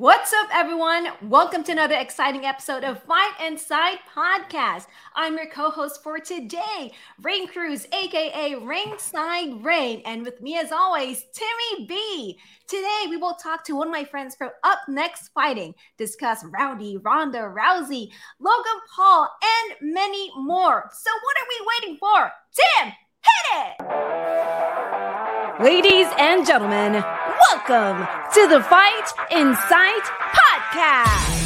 What's up, everyone? Welcome to another exciting episode of Fight Insight Podcast. I'm your co host for today, Raine Cruz, aka Ringside Raine. And with me, as always, Timmy B. Today, we will talk to one of my friends from Up Next Fighting, discuss Rowdy, Ronda Rousey, Logan Paul, and many more. So, what are we waiting for? Tim, hit it! Ladies and gentlemen, welcome to the Fight Insight Podcast.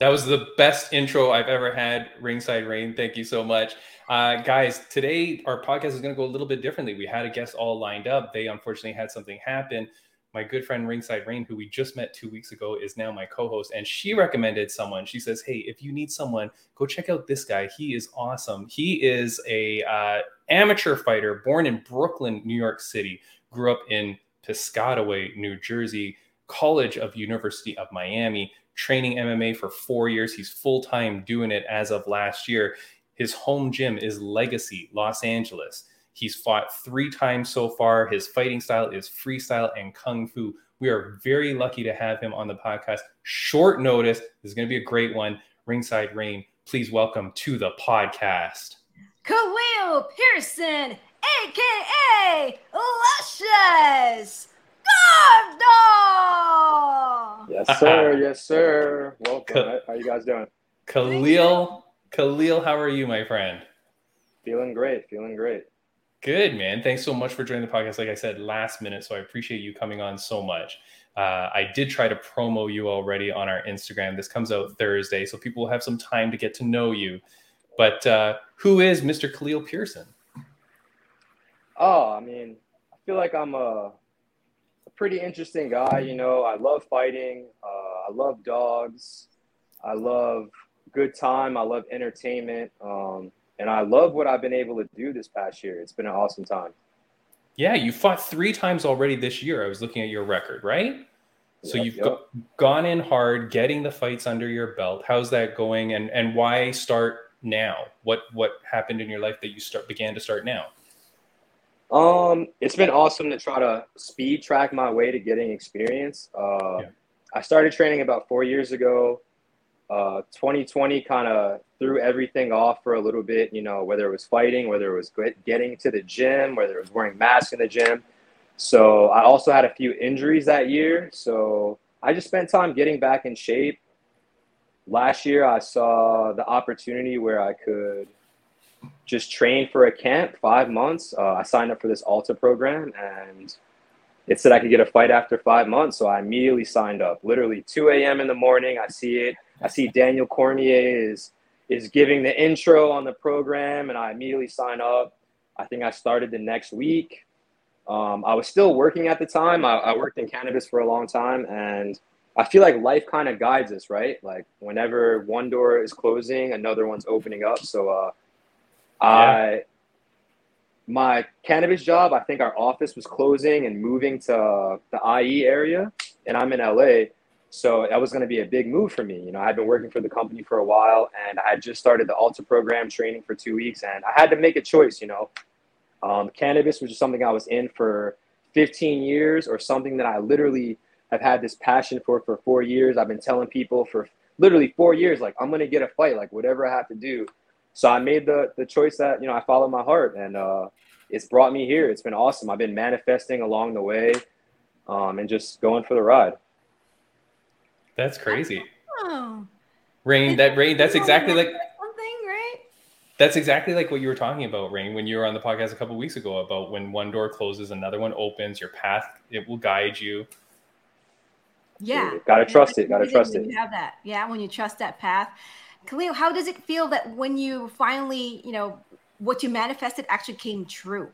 That was the best intro I've ever had, Ringside Raine. Thank you so much. Uh, guys, today our podcast is going to go a little bit differently. We had a guest all lined up. They unfortunately had something happen. My good friend Ringside Raine, who we just met two weeks ago, is now my co host. And she recommended someone. She says, Hey, if you need someone, go check out this guy. He is awesome. He is a uh, amateur fighter born in Brooklyn, New York City, grew up in Piscataway, New Jersey, College of University of Miami, training MMA for four years. He's full time doing it as of last year. His home gym is Legacy, Los Angeles. He's fought three times so far. His fighting style is freestyle and kung fu. We are very lucky to have him on the podcast. Short notice. This is going to be a great one. Ringside Raine, please welcome to the podcast. Khaleel Pearson, aka Luscious Gordo. Yes, sir. yes, sir. Welcome. How are you guys doing? Khaleel, Khaleel, how are you, my friend? Feeling great. Feeling great. Good, man. Thanks so much for joining the podcast. Like I said, last minute, so I appreciate you coming on so much. Uh, I did try to promo you already on our Instagram. This comes out Thursday, so people will have some time to get to know you. But uh, who is Mr. Khaleel Pearson? Oh, I mean, I feel like I'm a, a pretty interesting guy. You know, I love fighting. Uh, I love dogs. I love good time. I love entertainment. Um, and I love what I've been able to do this past year. It's been an awesome time. Yeah, you fought three times already this year. I was looking at your record, right? So yep, you've yep. Go- gone in hard, getting the fights under your belt. How's that going? And and why start now? What what happened in your life that you start began to start now? Um, it's been awesome to try to speed track my way to getting experience. Uh, yeah. I started training about four years ago. Uh, 2020 kind of threw everything off for a little bit, you know, whether it was fighting, whether it was getting to the gym, whether it was wearing masks in the gym. So I also had a few injuries that year. So I just spent time getting back in shape. Last year, I saw the opportunity where I could just train for a camp, five months. Uh, I signed up for this Alta program and it said I could get a fight after five months. So I immediately signed up. Literally 2 a.m. in the morning, I see it. I see Daniel Cormier is is giving the intro on the program, and I immediately sign up. I think I started the next week. Um, I was still working at the time. I, I, worked in cannabis for a long time, and I feel like life kind of guides us, right? Like whenever one door is closing, another one's opening up. So, uh, yeah. I my cannabis job, I think our office was closing and moving to the IE area, and I'm in LA. So that was going to be a big move for me. You know, I had been working for the company for a while and I had just started the Alta program training for two weeks and I had to make a choice, you know. Um, cannabis was just something I was in for 15 years or something that I literally have had this passion for for four years. I've been telling people for literally four years, like, I'm going to get a fight, like, whatever I have to do. So I made the, the choice that, you know, I followed my heart and uh, it's brought me here. It's been awesome. I've been manifesting along the way um, and just going for the ride. That's crazy. Oh. Raine, that rain, that's exactly like something, right? That's exactly like what you were talking about, Raine, when you were on the podcast a couple weeks ago about when one door closes, another one opens, your path, it will guide you. Yeah. Mm, gotta trust it. Gotta trust it. You have that. Yeah. When you trust that path. Khaleel, how does it feel that when you finally, you know, what you manifested actually came true?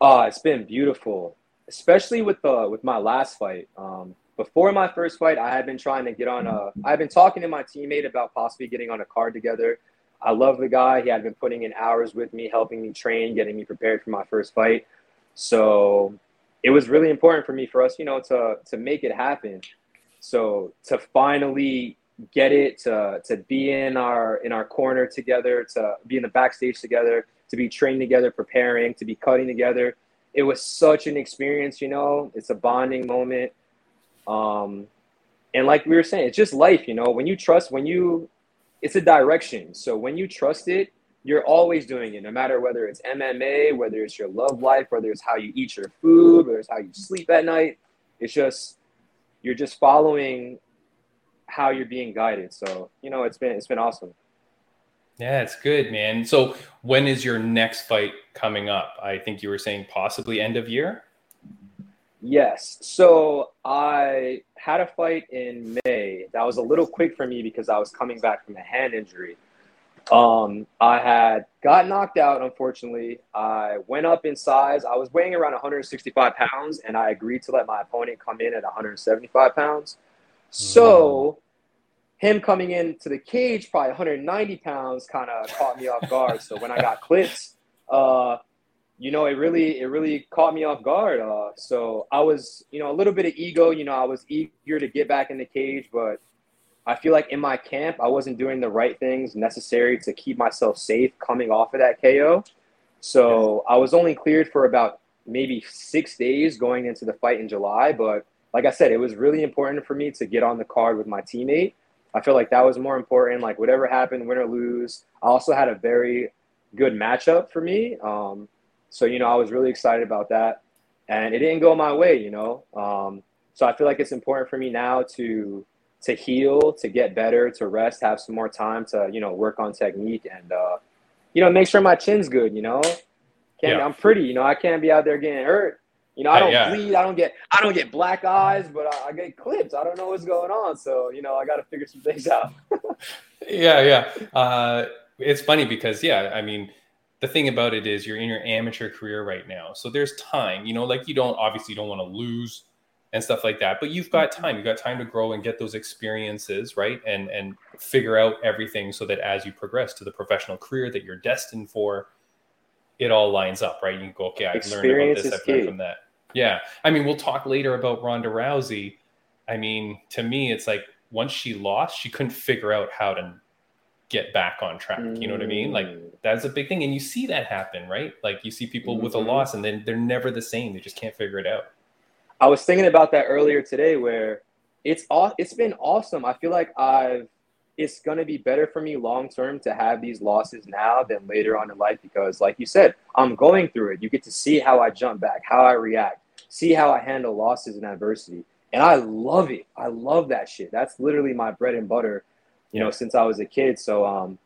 Oh, it's been beautiful, especially with the with my last fight. Um, before my first fight, I had been trying to get on a. I had been talking to my teammate about possibly getting on a card together. I love the guy. He had been putting in hours with me, helping me train, getting me prepared for my first fight. So it was really important for me for us, you know, to to make it happen. So to finally get it, to to be in our in our corner together, to be in the backstage together, to be training together, preparing, to be cutting together it was such an experience. You know, it's a bonding moment. Um, and like we were saying, it's just life. You know, when you trust, when you, it's a direction. So when you trust it, you're always doing it, no matter whether it's MMA, whether it's your love life, whether it's how you eat your food, whether it's how you sleep at night. It's just you're just following how you're being guided. So you know, it's been it's been awesome. Yeah, it's good, man. So when is your next fight coming up? I think you were saying possibly end of year. Yes. So I had a fight in May. That was a little quick for me because I was coming back from a hand injury. Um, I had got knocked out, unfortunately. I went up in size. I was weighing around 165 pounds, and I agreed to let my opponent come in at 175 pounds. So, him coming into the cage, probably 190 pounds, kind of caught me off guard. So when I got clips, uh, you know, it really, it really caught me off guard. Uh, so I was, you know, a little bit of ego. You know, I was eager to get back in the cage, but I feel like in my camp, I wasn't doing the right things necessary to keep myself safe coming off of that KO. So I was only cleared for about maybe six days going into the fight in July. But like I said, it was really important for me to get on the card with my teammate. I feel like that was more important. Like whatever happened, win or lose. I also had a very good matchup for me. Um, so you know, I was really excited about that, and it didn't go my way. You know, um, so I feel like it's important for me now to to heal, to get better, to rest, have some more time to, you know, work on technique and, uh, you know, make sure my chin's good, you know, can't, yeah. I'm pretty, you know, I can't be out there getting hurt. You know, I don't yeah. bleed. I don't get, I don't get black eyes, but I, I get clips. I don't know what's going on. So, you know, I got to figure some things out. yeah. Yeah. Uh, it's funny because, yeah, I mean, the thing about it is you're in your amateur career right now. So there's time, you know, like you don't, obviously you don't want to lose and stuff like that but you've got time. You've got time to grow and get those experiences right? And and figure out everything so that as you progress to the professional career that you're destined for it all lines up right? You can go okay I've learned about this i've learned from that. Yeah. I mean we'll talk later about ronda rousey. I mean to me it's like once she lost she couldn't figure out how to get back on track you know what i mean like mm. that's a big thing and you see that happen right like you see people mm-hmm. with a mm-hmm. loss and then they're never the same they just can't figure it out I was thinking about that earlier today where it's all it's been awesome. I feel like I've it's gonna be better for me long term to have these losses now than later on in life because like you said, I'm going through it. You get to see how I jump back, how I react, see how I handle losses and adversity. And I love it. I love that shit. That's literally my bread and butter, you know, since I was a kid. So um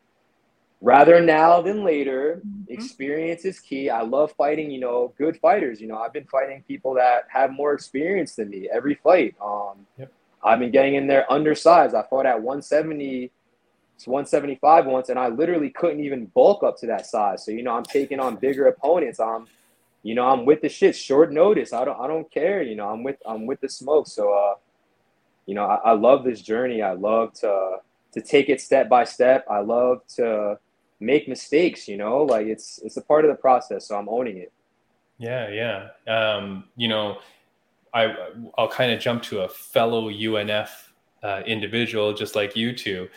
rather now than later. Mm-hmm. Experience is key. I love fighting, you know, good fighters. You know, I've been fighting people that have more experience than me every fight. Um, yep. I've been getting in there undersized. I fought at 170, 175 once, and I literally couldn't even bulk up to that size. So, you know, I'm taking on bigger opponents. I'm, you know, I'm with the shit short notice. I don't, I don't care. You know, I'm with, I'm with the smoke. So, uh, you know, I, I love this journey. I love to, to take it step by step. I love to, make mistakes you know like it's it's a part of the process so i'm owning it yeah yeah um, you know i i'll kind of jump to a fellow unf uh, individual just like you two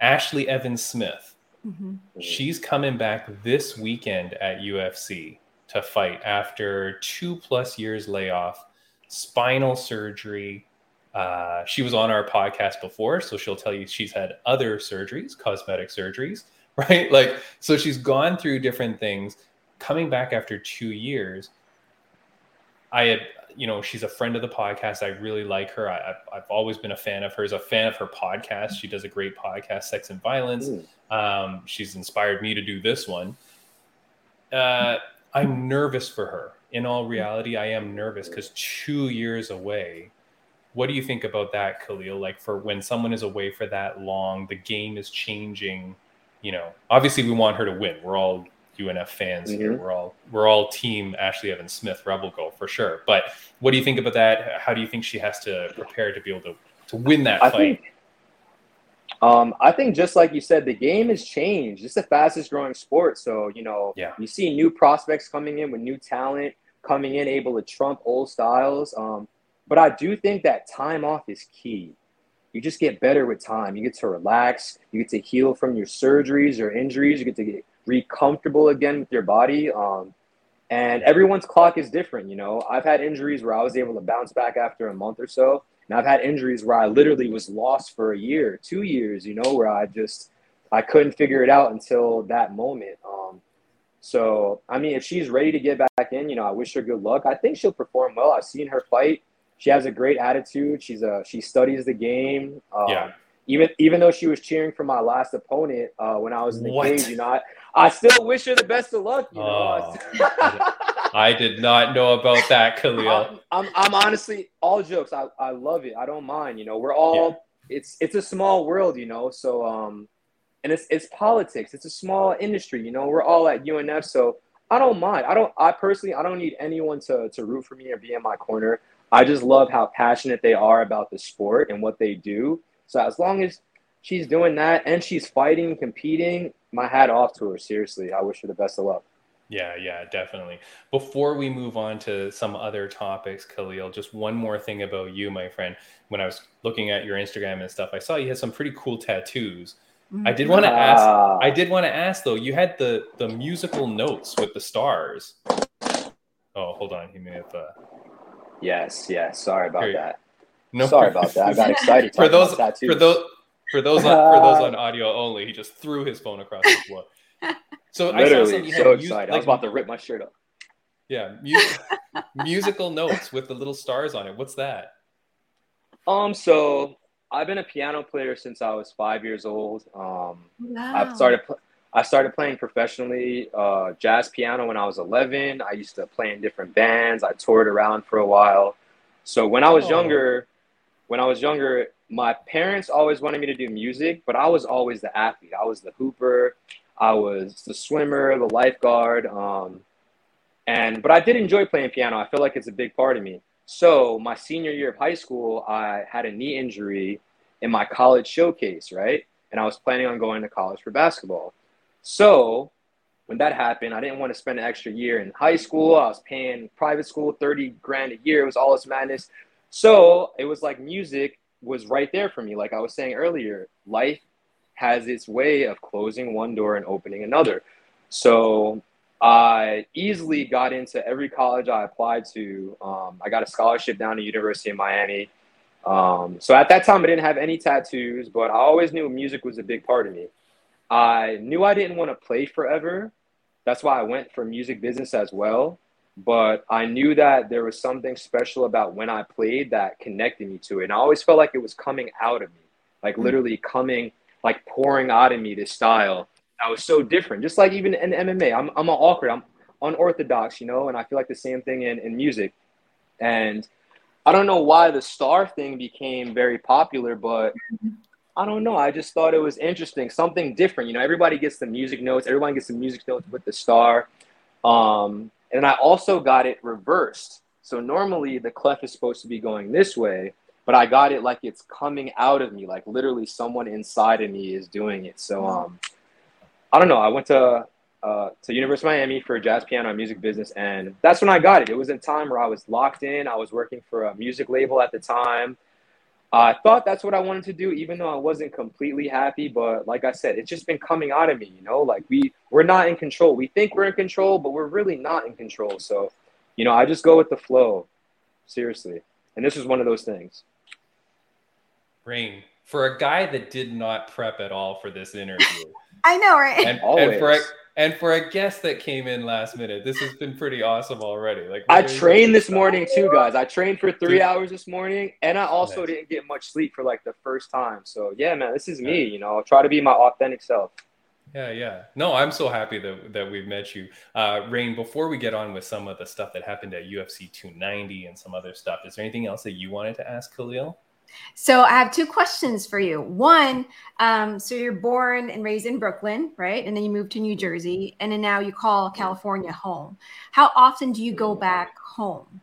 ashley evans smith mm-hmm. she's coming back this weekend at ufc to fight after two plus years layoff spinal surgery uh, she was on our podcast before, so she'll tell you she's had other surgeries, cosmetic surgeries. right? Like, so she's gone through different things. Coming back after two years, I had, you know, she's a friend of the podcast. I really like her. I, have always been a fan of hers, a fan of her podcast. She does a great podcast, Sex and Violence. Um, she's inspired me to do this one. Uh, I'm nervous for her. In all reality, I am nervous because two years away. What do you think about that, Khaleel? Like, for when someone is away for that long, the game is changing you know, obviously we want her to win. We're all UNF fans mm-hmm. here. We're all we're all team Ashley Evans Smith Rebel Girl for sure. But what do you think about that? How do you think she has to prepare to be able to to win that I fight? Think, um, I think just like you said, the game has changed. It's the fastest growing sport. So, you know, yeah. you see new prospects coming in with new talent, coming in able to trump old styles. Um, but I do think that time off is key you just get better with time. You get to relax. You get to heal from your surgeries or injuries. You get to get re comfortable again with your body. Um, And everyone's clock is different, you know. I've had injuries where I was able to bounce back after a month or so, and I've had injuries where I literally was lost for a year, two years, you know, where I just I couldn't figure it out until that moment. Um, so I mean, if she's ready to get back in, you know, I wish her good luck. I think she'll perform well. I've seen her fight. She has a great attitude. She's a she studies the game. Um, Yeah. Even even though she was cheering for my last opponent uh, when I was in the What? cage, you know, I, I still wish her the best of luck. You know, I did not know about that, Khaleel. I'm, I'm, I'm honestly all jokes. I, I love it. I don't mind. You know, we're all it's it's a small world. You know, so um, and it's it's politics. It's a small industry. You know, we're all at UNF, so I don't mind. I don't. I personally, I don't need anyone to to root for me or be in my corner. I just love how passionate they are about the sport and what they do. So as long as she's doing that and she's fighting, competing, my hat off to her. Seriously, I wish her the best of luck. Yeah, yeah, definitely. Before we move on to some other topics, Khaleel, just one more thing about you, my friend. When I was looking at your Instagram and stuff, I saw you had some pretty cool tattoos. I did want to ask. Ah. I did want to ask though. You had the the musical notes with the stars. Oh, hold on. He may have. Uh, Yes, yes. Sorry about Here that. no, Sorry about that. I got excited. for those about tattoos. for those for those on, for those on audio only, he just threw his phone across the floor. So I saw literally something so mus- excited. I like, was about to rip my shirt up. yeah, mu- musical notes with the little stars on it. What's that? Um, so I've been a piano player since I was five years old. Um, Wow. I've started. Pl- I started playing professionally uh, jazz piano when I was 11. I used to play in different bands. I toured around for a while. So when I was Oh. younger, when I was younger, my parents always wanted me to do music, but I was always the athlete. I was the hooper. I was the swimmer, the lifeguard. Um, and but I did enjoy playing piano. I feel like it's a big part of me. So my senior year of high school, I had a knee injury in my college showcase, right? And I was planning on going to college for basketball. So when that happened, I didn't want to spend an extra year in high school. I was paying private school 30 grand a year. It was all this madness. So it was like music was right there for me. Like I was saying earlier, life has its way of closing one door and opening another. So I easily got into every college I applied to. Um, I got a scholarship down to University of Miami. Um, so at that time, I didn't have any tattoos, but I always knew music was a big part of me. I knew I didn't want to play forever. That's why I went for music business as well. But I knew that there was something special about when I played that connected me to it. And I always felt like it was coming out of me, like hmm. literally coming, like pouring out of me this style that was so different. Just like even in MMA, I'm, I'm awkward, I'm unorthodox, you know, and I feel like the same thing in, in music. And I don't know why the star thing became very popular, but I don't know. I just thought it was interesting, something different. You know, everybody gets the music notes. Everyone gets the music notes with the star. Um, and I also got it reversed. So normally the clef is supposed to be going this way, but I got it like it's coming out of me, like literally someone inside of me is doing it. So um, I don't know. I went to uh, to University of Miami for jazz piano and music business, and that's when I got it. It was a time where I was locked in. I was working for a music label at the time. I thought that's what I wanted to do, even though I wasn't completely happy. But like I said, it's just been coming out of me, you know. Like we we're not in control. We think we're in control, but we're really not in control. So, you know, I just go with the flow, seriously. And this is one of those things. Raine, for a guy that did not prep at all for this interview, I know, right? and, and for a, and for a guest that came in last minute, this has been pretty awesome already. Like I trained this morning too, guys. I trained for three Dude. hours this morning, and I also Nice. didn't get much sleep for like the first time. So yeah, man, this is me. You know, I'll try to be my authentic self. Yeah, yeah. No, I'm so happy that that we've met you, uh, Raine. Before we get on with some of the stuff that happened at UFC 290 and some other stuff, is there anything else that you wanted to ask Khaleel? So I have two questions for you. One, um, so you're born and raised in Brooklyn, right? And then you moved to New Jersey, and then now you call California home. How often do you go back home?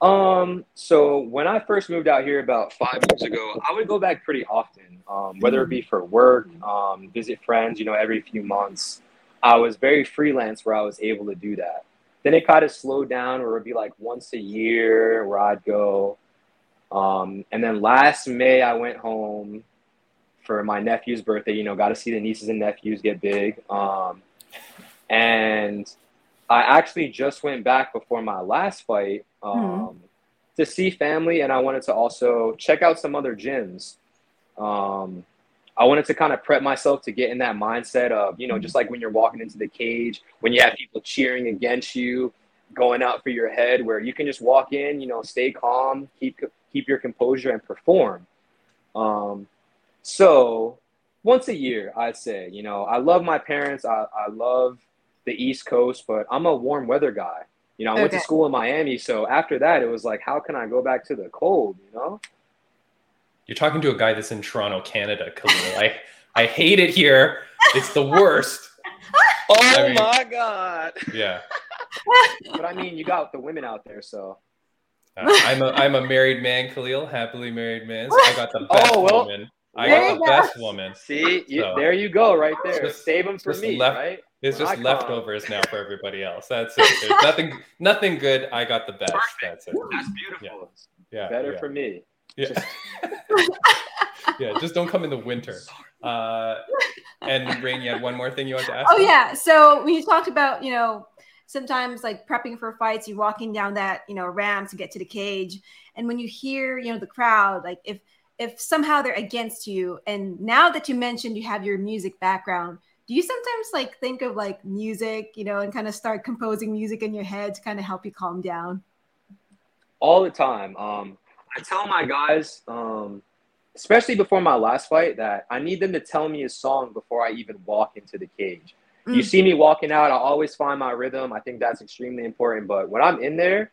Um, so when I first moved out here about five years ago, I would go back pretty often, um, whether it be for work, um, visit friends, you know, every few months. I was very freelance where I was able to do that. Then it kind of slowed down where it would be like once a year where I'd go. Um, and then last May, I went home for my nephew's birthday, you know, got to see the nieces and nephews get big. Um, and I actually just went back before my last fight um, mm-hmm. to see family, and I wanted to also check out some other gyms. Um, I wanted to kind of prep myself to get in that mindset of, you know, just like when you're walking into the cage, when you have people cheering against you, going out for your head, where you can just walk in, you know, stay calm, keep keep your composure, and perform. Um, so once a year, I'd say, you know, I love my parents. I, I love the East Coast, but I'm a warm weather guy. You know, I okay. went to school in Miami, so after that, it was like, how can I go back to the cold? You know. You're talking to a guy that's in Toronto, Canada, Khaleel. I I hate it here. It's the worst. oh I mean, my god. Yeah. but I mean, you got the women out there, so. Uh, I'm a I'm a married man, Khaleel, happily married man. So I got the best oh, well, woman. I got the best woman. See, you, so, there you go, right there. Just, Save them for me, left, right? It's when just leftovers now for everybody else. That's it. There's nothing, nothing good. I got the best. That's it. That's beautiful. Yeah, yeah better yeah. for me. Yeah. Just... yeah, just don't come in the winter. Uh, and Raine, you had one more thing you want to ask? Oh, yeah. So when you talked about, you know, sometimes like prepping for fights, you're walking down that, you know, ramp to get to the cage. And when you hear, you know, the crowd, like if, if somehow they're against you, and now that you mentioned you have your music background, do you sometimes like think of like music, you know, and kind of start composing music in your head to kind of help you calm down? All the time. Um, I tell my guys, um, especially before my last fight, that I need them to tell me a song before I even walk into the cage. Mm. You see me walking out, I always find my rhythm. I think that's extremely important. But when I'm in there,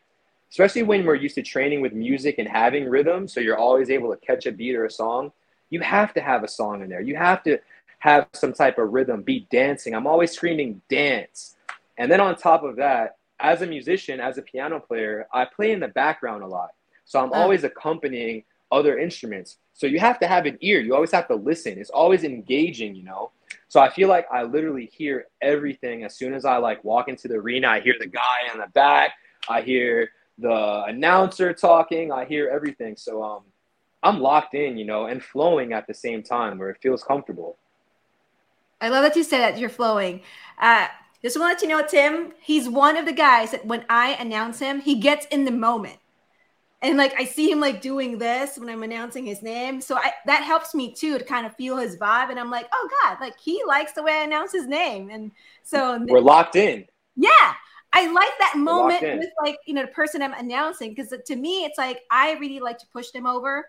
especially when we're used to training with music and having rhythm, so you're always able to catch a beat or a song, you have to have a song in there. You have to have some type of rhythm, be dancing. I'm always screaming dance. And then on top of that, as a musician, as a piano player, I play in the background a lot. So I'm always accompanying other instruments. So you have to have an ear. You always have to listen. It's always engaging, you know. So I feel like I literally hear everything as soon as I like walk into the arena. I hear the guy in the back. I hear the announcer talking. I hear everything. So um, I'm locked in, you know, and flowing at the same time where it feels comfortable. I love that you said that you're flowing. Uh, just want to let you know, Tim, he's one of the guys that when I announce him, he gets in the moment and like I see him like doing this when I'm announcing his name. So I, that helps me too to kind of feel his vibe. And I'm like, oh God, like he likes the way I announce his name. And so we're locked in. Yeah. I like that moment with like, you know, the person I'm announcing. Cause to me, it's like I really like to push them over.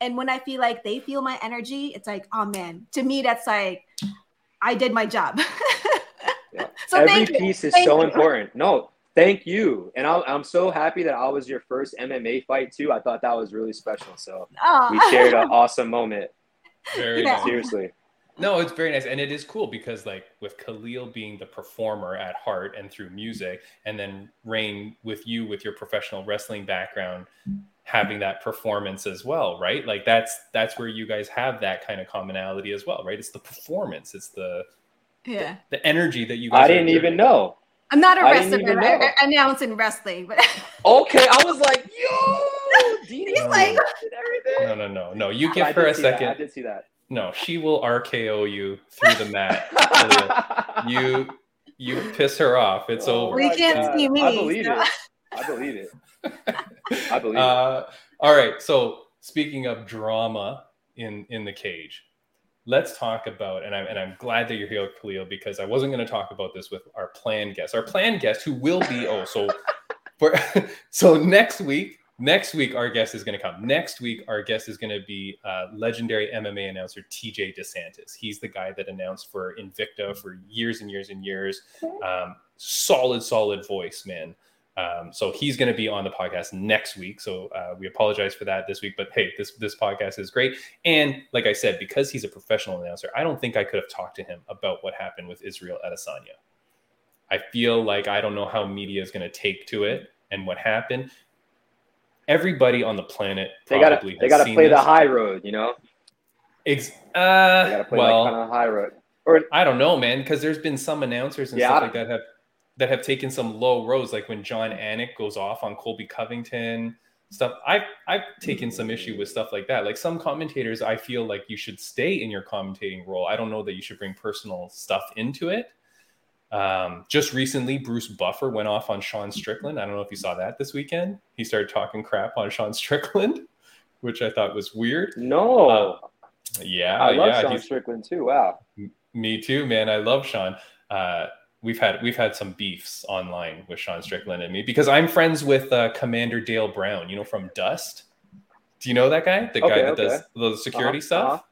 And when I feel like they feel my energy, it's like, oh man, to me, that's like I did my job. yeah. So every piece is thank so you. important. No, Thank you. And I'm, I'm so happy that I was your first MMA fight too. I thought that was really special. So oh. we shared an awesome moment. Very yeah. Seriously. No, it's very nice. And it is cool because like with Khaleel being the performer at heart and through music, and then Raine with you with your professional wrestling background having that performance as well, right? Like that's that's where you guys have that kind of commonality as well, right? It's the performance, it's the yeah the, the energy that you guys I didn't even know. I'm not a wrestler, but I, I announcing wrestling. But okay, I was like, yo, He's like no, no, no, no. You give her a second. That. I did see that. No, she will RKO you through the mat. you you piss her off. It's oh over. We can't God. see me. I believe so. it. I believe it. I believe uh, it. All right. So speaking of drama in in the cage, let's talk about and I'm and I'm glad that you're here, Khaleel, because I wasn't going to talk about this with our planned guest. Our planned guest, who will be oh so for so next week. Next week, our guest is going to come. Next week, our guest is going to be uh, legendary MMA announcer TJ DeSantis. He's the guy that announced for Invicta for years and years and years. Um, solid, solid voice, man. Um, so he's going to be on the podcast next week. So uh, we apologize for that this week, but hey, this this podcast is great. And like I said, because he's a professional announcer, I don't think I could have talked to him about what happened with Israel Adesanya. I feel like I don't know how media is going to take to it and what happened. Everybody on the planet they gotta they gotta play this. the high road, you know. Ex- uh, they gotta play well, like kind of high road. Or I don't know, man, because there's been some announcers and yeah, stuff like that have that have taken some low roads, like when Jon Anik goes off on Colby Covington stuff. I've I've taken some issue with stuff like that. Like some commentators, I feel like you should stay in your commentating role. I don't know that you should bring personal stuff into it. Um, just recently, Bruce Buffer went off on Sean Strickland. I don't know if you saw that this weekend. He started talking crap on Sean Strickland, which I thought was weird. No. Uh, yeah, I love yeah, Sean Strickland too. Wow. me too, man. I love Sean. Uh, we've had we've had some beefs online with Sean Strickland and me because I'm friends with uh, Commander Dale Brown. You know from Dust. Do you know that guy? The guy Okay, that does the security Uh-huh, stuff. uh-huh.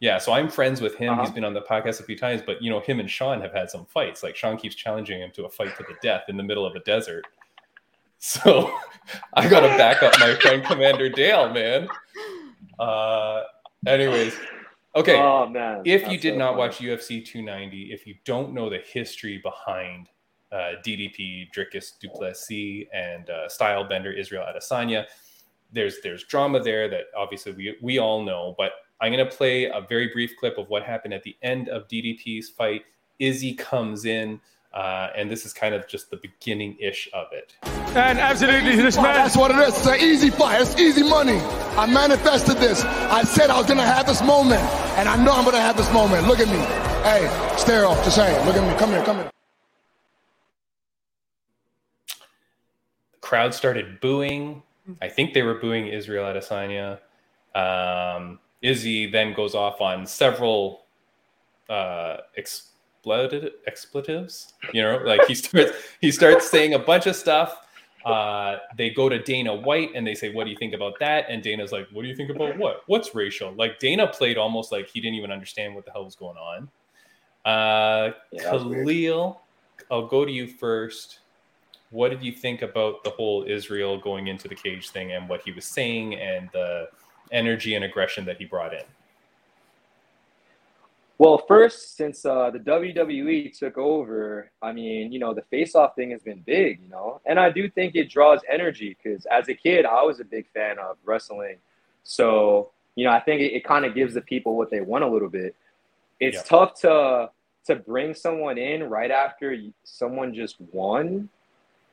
Yeah, so I'm friends with him. He's Uh-huh. been on the podcast a few times, but you know, him and Sean have had some fights. Like Sean keeps challenging him to a fight to the death in the middle of a desert. So I gotta back up my friend Commander Dale, man. Uh anyways. Okay Oh man. if you did so not funny. watch UFC 290, if you don't know the history behind uh, DDP, Dricus Du Plessis, and uh, Stylebender Israel Adesanya, there's there's drama there that obviously we we all know. But I'm gonna play a very brief clip of what happened at the end of DDP's fight. Izzy comes in, uh, and this is kind of just the beginning ish of it. And absolutely, this man. That's what it is. It's an easy fight. It's easy money. I manifested this. I said I was gonna have this moment, and I know I'm gonna have this moment. Look at me. Hey, stare off. Just saying. Look at me. Come here. Come here. the crowd started booing. I think they were booing Israel Adesanya. Um, Izzy then goes off on several uh, exploded expletives. You know, like he starts he starts saying a bunch of stuff. Uh, they go to Dana White and they say, "What do you think about that?" And Dana's like, "What do you think about what? What's racial?" Like Dana played almost like he didn't even understand what the hell was going on. Uh, Yeah, that was weird. Khaleel, I'll go to you first. What did you think about the whole Israel going into the cage thing and what he was saying and the energy and aggression that he brought in? Well, first, since uh, the WWE took over, I mean, you know, the face-off thing has been big, you know, and I do think it draws energy because as a kid, I was a big fan of wrestling. So, you know, I think it, it kind of gives the people what they want a little bit. It's Yeah. tough to to bring someone in right after someone just won.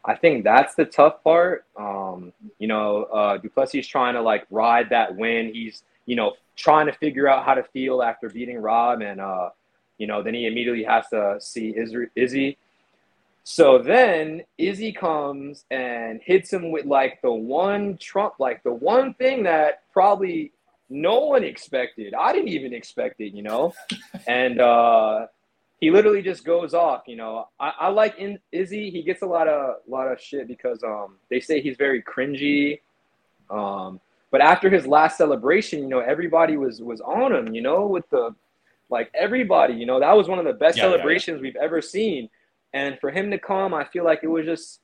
I think that's the tough part. Um, you know, uh, Du Plessis trying to like ride that win. He's you know trying to figure out how to feel after beating Rob, and uh, you know then he immediately has to see Izzy. Izzy. So then Izzy comes and hits him with like the one Trump, like the one thing that probably no one expected. I didn't even expect it, you know. and uh, he literally just goes off. You know, I, I like in, Izzy. He gets a lot of lot of shit because um they say he's very cringy. Um, but after his last celebration, you know, everybody was was on him. You know, with the like everybody. You know, that was one of the best Yeah, yeah, yeah. celebrations we've ever seen. And for him to come, I feel like it was just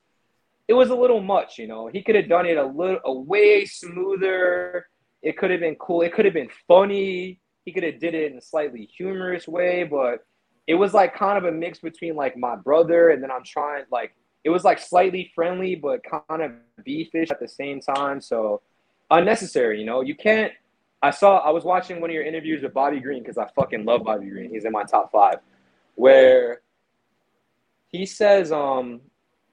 it was a little much. You know, he could have done it a little a way smoother. It could have been cool. It could have been funny. He could have did it in a slightly humorous way, but it was like kind of a mix between like my brother and then I'm trying like it was like slightly friendly but kind of beefish at the same time. So unnecessary, you know. You can't. I saw. I was watching one of your interviews with Bobby Green because I fucking love Bobby Green. He's in my top five. Where he says, um,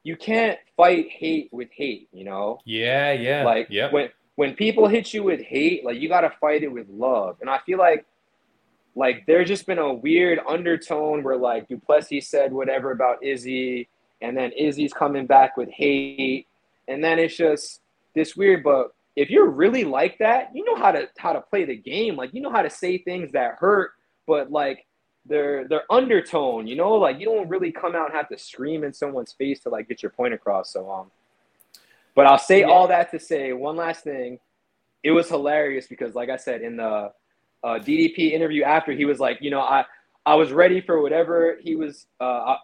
you can't fight hate with hate. You know, Yeah, yeah, like yeah. when when people hit you with hate, like you gotta fight it with love. And I feel like like there's just been a weird undertone where like Du Plessis said whatever about Izzy, and then Izzy's coming back with hate, and then it's just this weird. But if you're really like that, you know how to how to play the game. Like you know how to say things that hurt, but like they're they're undertone. You know, like you don't really come out and have to scream in someone's face to like get your point across. So um, but I'll say all that to say one last thing. It was hilarious because, like I said, in the uh, DDP interview after, he was like, you know, I I was ready for whatever he was, uh, I-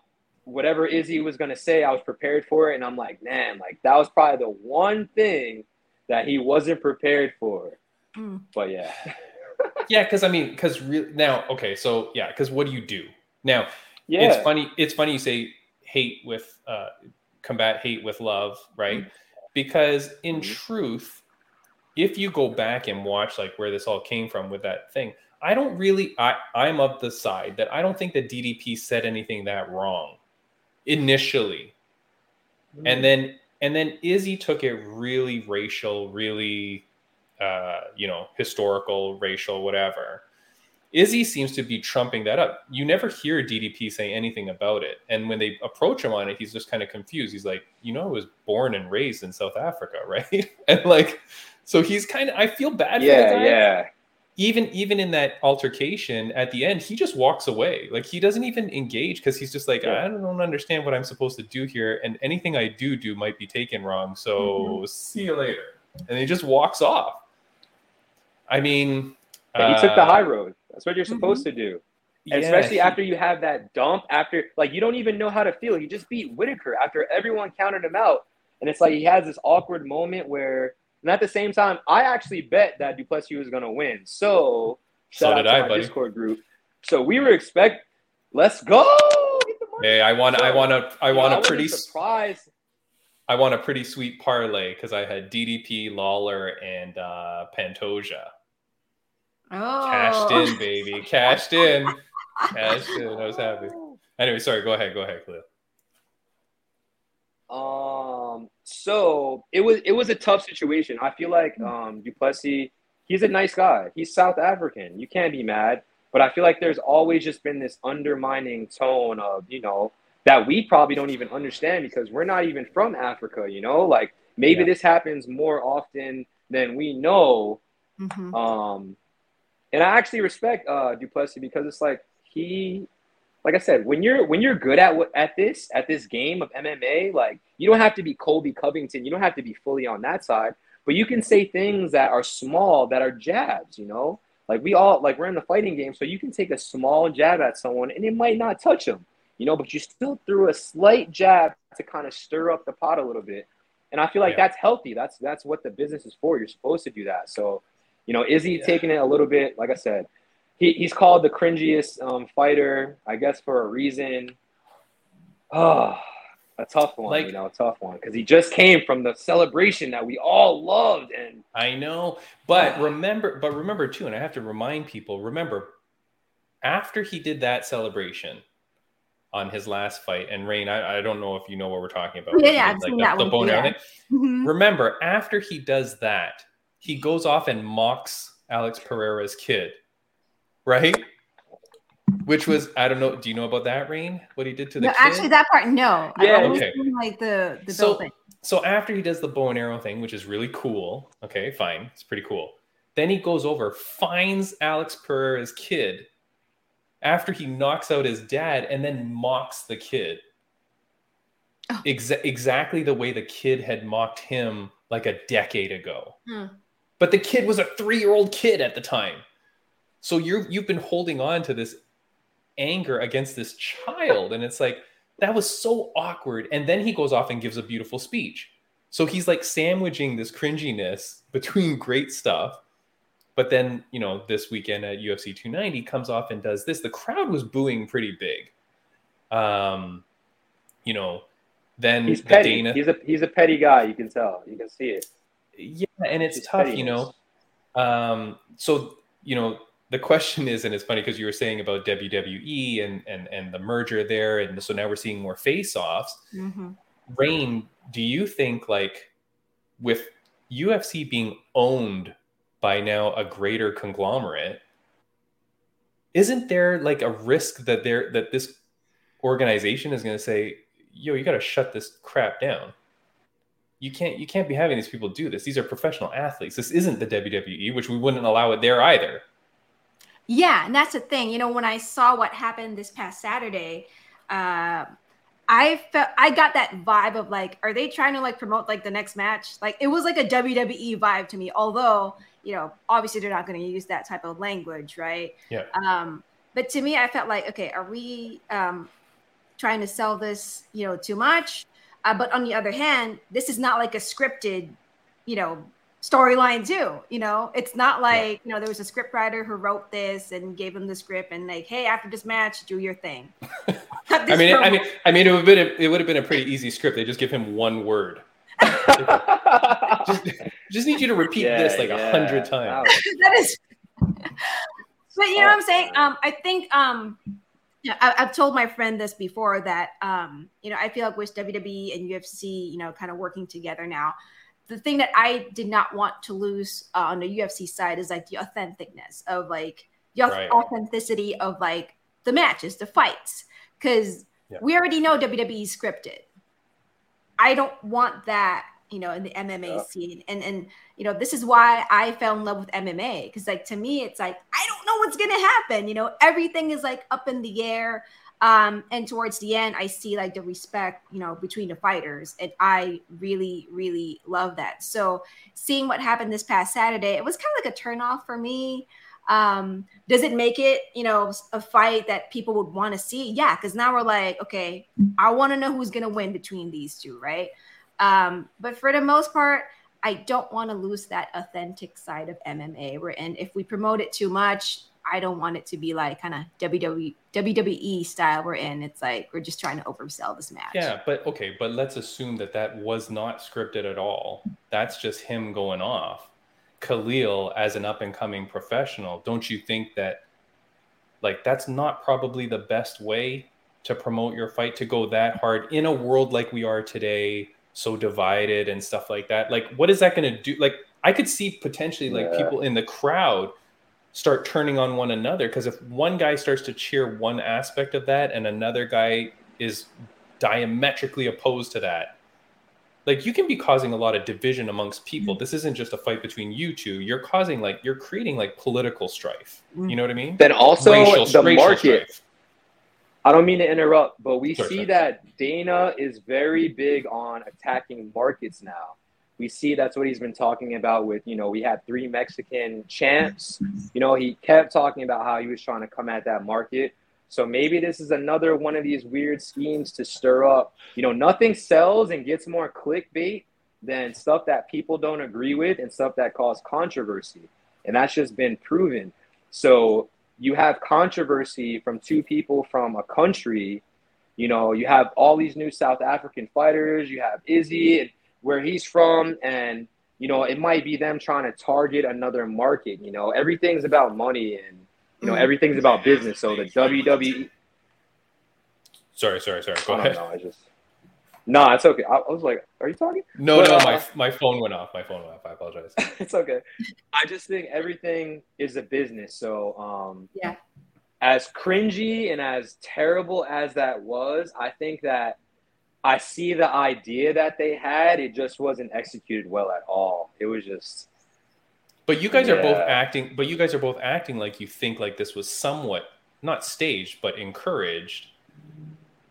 whatever Izzy was gonna say. I was prepared for it, and I'm like, man, like that was probably the one thing that he wasn't prepared for. Mm. But yeah, yeah, because I mean, because re- now, okay, so yeah, because what do you do now? yeah, It's funny. It's funny you say hate with uh, combat hate with love, right? Mm-hmm. Because in truth, if you go back and watch like where this all came from with that thing, I don't really. I I'm of the side that I don't think that DDP said anything that wrong initially, Mm-hmm. and then and then Izzy took it really racial, really, uh, you know, historical, racial, whatever. Izzy seems to be trumping that up. You never hear DDP say anything about it. And when they approach him on it, he's just kind of confused. He's like, you know, I was born and raised in South Africa, right? and like, so he's kind of, I feel bad yeah, for the guy. Yeah. Even even in that altercation at the end, he just walks away. Like he doesn't even engage because he's just like, yeah. I don't understand what I'm supposed to do here, and anything I do do might be taken wrong. So mm-hmm. see you later, and he just walks off. I mean, he took the uh, high road. That's what you're supposed mm-hmm. to do. And yeah, especially he, after you have that dump, after like you don't even know how to feel. He just beat Whittaker after everyone counted him out. And it's like he has this awkward moment where, and at the same time, I actually bet that Du Plessis was going to win. So, shout so out to I, my buddy. Discord group. So we were expect, let's go. Hey, I want, so, I want a, I want know, a pretty surprise. I want a pretty sweet parlay because I had DDP, Lawler, and uh, Pantoja. Oh. Cashed in, baby. Cashed in. Cashed in. I was happy. Anyway, sorry. Go ahead. Go ahead, Khaleel. Um. So it was it was a tough situation. I feel like um Du Plessis. He's a nice guy. He's South African. You can't be mad. But I feel like there's always just been this undermining tone of you know that we probably don't even understand because we're not even from Africa. You know, like maybe yeah. this happens more often than we know. Mm-hmm. Um and I actually respect uh, Du Plessis because it's like he, like I said, when you're when you're good at what at this at this game of MMA, like you don't have to be Colby Covington, you don't have to be fully on that side, but you can say things that are small that are jabs, you know. Like we all like we're in the fighting game, so you can take a small jab at someone and it might not touch them, you know, but you still threw a slight jab to kind of stir up the pot a little bit. And I feel like yeah. that's healthy. That's that's what the business is for. You're supposed to do that. So you know, is he yeah. taking it a little bit? Like I said, he, he's called the cringiest um, fighter, I guess, for a reason. Oh, a tough one, like, you know, a tough one because he just came from the celebration that we all loved. And I know, but remember, but remember too, and I have to remind people, remember, after he did that celebration on his last fight, and Raine, I, I don't know if you know what we're talking about. Yeah, yeah, like the, the bone yeah. Mm-hmm. Remember, after he does that, he goes off and mocks Alex Pereira's kid, right? Which was I don't know. Do you know about that, Raine? What he did to the no, kid? actually that part no. Yeah, okay. Like the the so, thing. So after he does the bow and arrow thing, which is really cool. Okay, fine, it's pretty cool. Then he goes over, finds Alex Pereira's kid after he knocks out his dad, and then mocks the kid. Oh. Exa- exactly the way the kid had mocked him like a decade ago. Hmm. But the kid was a three year old kid at the time. So you're you've been holding on to this anger against this child. And it's like, that was so awkward. And then he goes off and gives a beautiful speech. So he's like sandwiching this cringiness between great stuff. But then, you know, this weekend at UFC 290 comes off and does this. The crowd was booing pretty big. Um, you know, then he's petty. Dana... He's a he's a petty guy. You can tell. You can see it. Yeah, and it's tough, you know. Um, so you know, the question is, and it's funny because you were saying about WWE and and and the merger there, and so now we're seeing more face-offs. Mm-hmm. Raine, do you think like with UFC being owned by now a greater conglomerate, isn't there like a risk that there that this organization is going to say, "Yo, you got to shut this crap down"? you can't you can't be having these people do this. These are professional athletes. This isn't the WWE, which we wouldn't allow it there either. Yeah, and that's the thing. You know, when I saw what happened this past Saturday, uh, I felt I got that vibe of like, are they trying to like promote like the next match? Like it was like a WWE vibe to me. Although, you know, obviously they're not going to use that type of language, right? Yeah. Um, but to me, I felt like, okay, are we um, trying to sell this, you know, too much? Uh, but on the other hand, this is not like a scripted, you know, storyline too. You know, it's not like yeah. you know there was a script writer who wrote this and gave him the script and like, hey, after this match, do your thing. I mean, I mean, I mean, it would have been a, it would have been a pretty easy script. They just give him one word. just, just need you to repeat yeah, this like a yeah. hundred times. that is. But you know what I'm saying? Um, I think um, yeah, I, have told my friend this before that um, you know I feel like with WWE and UFC, you know, kind of working together now. The thing that I did not want to lose uh, on the UFC side is like the authenticness of like the Right. authenticity of like the matches, the fights, because Yeah. we already know WWE is scripted. I don't want that, you know, in the MMA Yeah. scene. And and you know, this is why I fell in love with MMA because like to me, it's like I don't know what's gonna happen. You know, everything is like up in the air. Um, and towards the end, I see like the respect, you know, between the fighters, and I really, really love that. So seeing what happened this past Saturday, it was kind of like a turnoff for me. Um, does it make it, you know, a fight that people would want to see? Yeah, because now we're like, okay, I want to know who's gonna win between these two, right? Um, but for the most part, I don't want to lose that authentic side of MMA. We're in. If we promote it too much, I don't want it to be like kind of WWE WWE style. We're in. It's like we're just trying to oversell this match. Yeah, but okay, but let's assume that that was not scripted at all. That's just him going off. Khaleel, as an up and coming professional, don't you think that, like, that's not probably the best way to promote your fight to go that hard in a world like we are today, so divided and stuff like that? Like, what is that going to do? Like, I could see potentially like Yeah. people in the crowd start turning on one another because if one guy starts to cheer one aspect of that and another guy is diametrically opposed to that like you can be causing a lot of division amongst people mm-hmm. this isn't just a fight between you two you're causing like you're creating like political strife mm. you know what i mean Then also Racial- the racial market. strife. I don't mean to interrupt, but we Sorry, see sorry. that Dana is very big on attacking markets now. We see that's what he's been talking about with, you know, we had three Mexican champs. You know, he kept talking about how he was trying to come at that market. So maybe this is another one of these weird schemes to stir up. You know, nothing sells and gets more clickbait than stuff that people don't agree with and stuff that cause controversy. And that's just been proven. So you have controversy from two people from a country. You know, you have all these new South African fighters. You have Izzy, and where he's from, and you know, it might be them trying to target another market. You know, everything's about money, and you know, Mhm. everything's about business. So the WWE, sorry sorry sorry go I don't ahead know. I just no, it's okay. I, I was like, are you talking? no But, no uh, my my phone went off my phone went off i apologize it's okay. I just think everything is a business. So, um, Yeah. as cringy and as terrible as that was, I think that I see the idea that they had. It just wasn't executed well at all. It was just, But you guys are both acting. But you guys are both acting like you think like this was somewhat not staged but encouraged.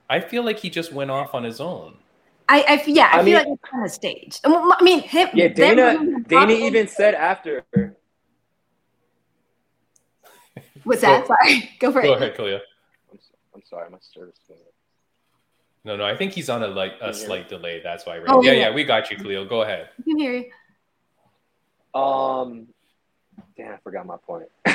I feel like he just went off on his own. I, I f- yeah, I, I feel mean- like it's kind of staged. I mean- I him. yeah. Dana, Dana even said after. What's that? Sorry, go for Go it. Go ahead, Kalia. I'm, so- I'm sorry, my service. No, no, I think he's on a like a slight delay. That's why. Oh, yeah, yeah. yeah, we got you, Khaleel. Go ahead. I can hear you. Um, damn, I forgot my point.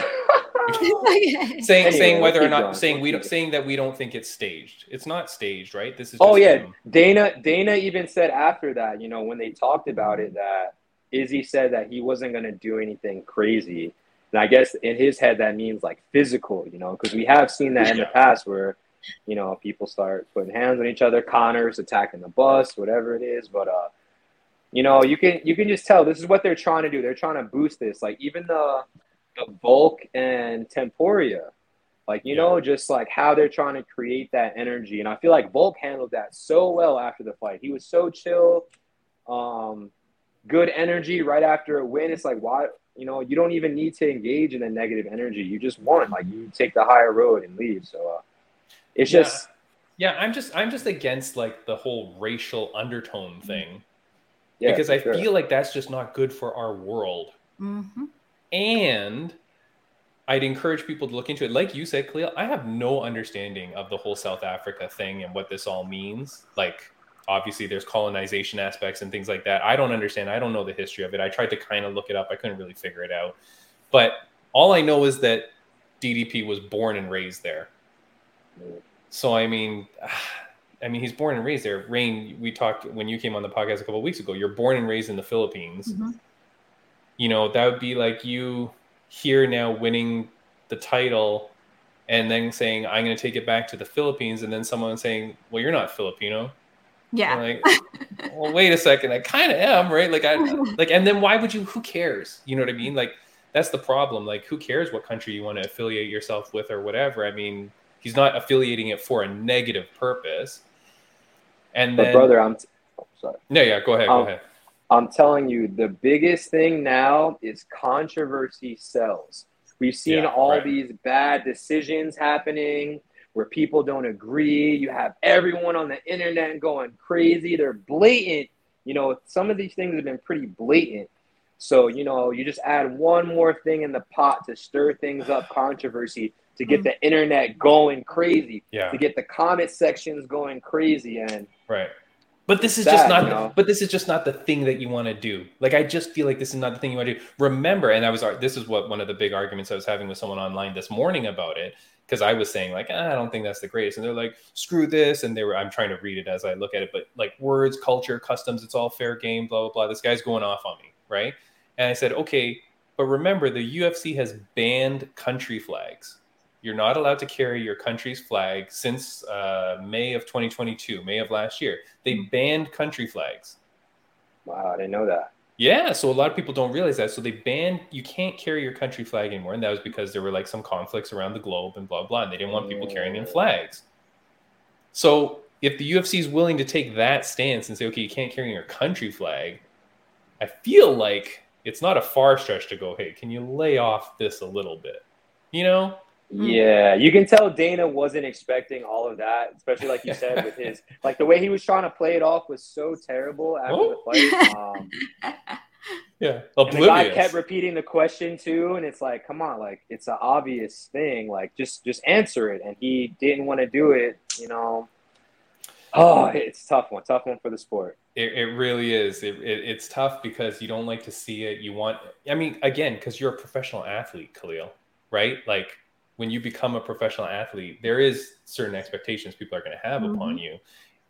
Saying Anyway, saying whether or not going. saying we don't saying that we don't think it's staged. It's not staged, right? This is. Oh yeah, him. Dana. Dana even said after that, you know, when they talked about it, that Izzy said that he wasn't gonna do anything crazy, and I guess in his head that means like physical, you know, because we have seen that in the past where, you know, people start putting hands on each other, Conor's attacking the bus, whatever it is, but uh, you know, you can you can just tell this is what they're trying to do. They're trying to boost this, like even the the Volk and Topuria. Like, you Yeah. know, just like how they're trying to create that energy. And I feel like Volk handled that so well after the fight. He was so chill, um, good energy right after a win. It's like, why, you know, you don't even need to engage in the negative energy. You just won. Like, you take the higher road and leave. So uh, it's Yeah. just, Yeah, I'm just I'm just against like the whole racial undertone thing yeah. because I sure. feel like that's just not good for our world. hmm And I'd encourage people to look into it. Like you said, Cleo, I have no understanding of the whole South Africa thing and what this all means. Like, obviously, there's colonization aspects and things like that. I don't understand. I don't know the history of it. I tried to kind of look it up. I couldn't really figure it out. But all I know is that DDP was born and raised there. So I mean, I mean, he's born and raised there. Raine, we talked when you came on the podcast a couple of weeks ago. You're born and raised in the Philippines Mhm. you know that would be like you here now winning the title and then saying i'm going to take it back to the philippines and then someone saying well you're not filipino Yeah. Like well wait a second i kind of am right like i like and then why would you who cares you know what i mean like that's the problem. Like, who cares what country you want to affiliate yourself with or whatever? I mean, he's not affiliating it for a negative purpose. And then, brother, I'm t- oh, sorry. no, yeah, go ahead, go Um, ahead. I'm telling you, the biggest thing now is controversy sells. We've seen Yeah, all right. these bad decisions happening where people don't agree. You have everyone on the internet going crazy. They're blatant. You know, some of these things have been pretty blatant. So, you know, you just add one more thing in the pot to stir things up, controversy, to get Mhm. the internet going crazy, Yeah, to get the comment sections going crazy. And right. But this is Sad, just not. you know? But this is just not the thing that you want to do. Like I just feel like this is not the thing you want to do. Remember, and I was. This is what one of the big arguments I was having with someone online this morning about it because I was saying like ah, I don't think that's the greatest, and they're like screw this, and they were. I'm trying to read it as I look at it, but like words, culture, customs, it's all fair game. Blah blah blah. This guy's going off on me, right? And I said okay, but remember the UFC has banned country flags. You're not allowed to carry your country's flag since uh, May of 2022, May of last year. They banned country flags. wow, I didn't know that. Yeah, so a lot of people don't realize that. So they banned you can't carry your country flag anymore, and that was because there were like some conflicts around the globe and blah blah, and they didn't want people carrying in flags. So if the UFC is willing to take that stance and say, okay, you can't carry your country flag, I feel like it's not a far stretch to go, hey, can you lay off this a little bit? You know? Mm. Yeah, you can tell Dana wasn't expecting all of that, especially like you said with his like the way he was trying to play it off was so terrible after Oh. the fight. Um, Yeah. and the guy kept repeating the question too, and it's like, come on, like it's an obvious thing, like just just answer it, and he didn't want to do it. You know, oh, it's a tough one, tough one for the sport. It, it really is. It, it, it's tough because you don't like to see it. You want, I mean, again, because you're a professional athlete, Khaleel, right? Like when you become a professional athlete, there is certain expectations people are going to have Mhm. upon you.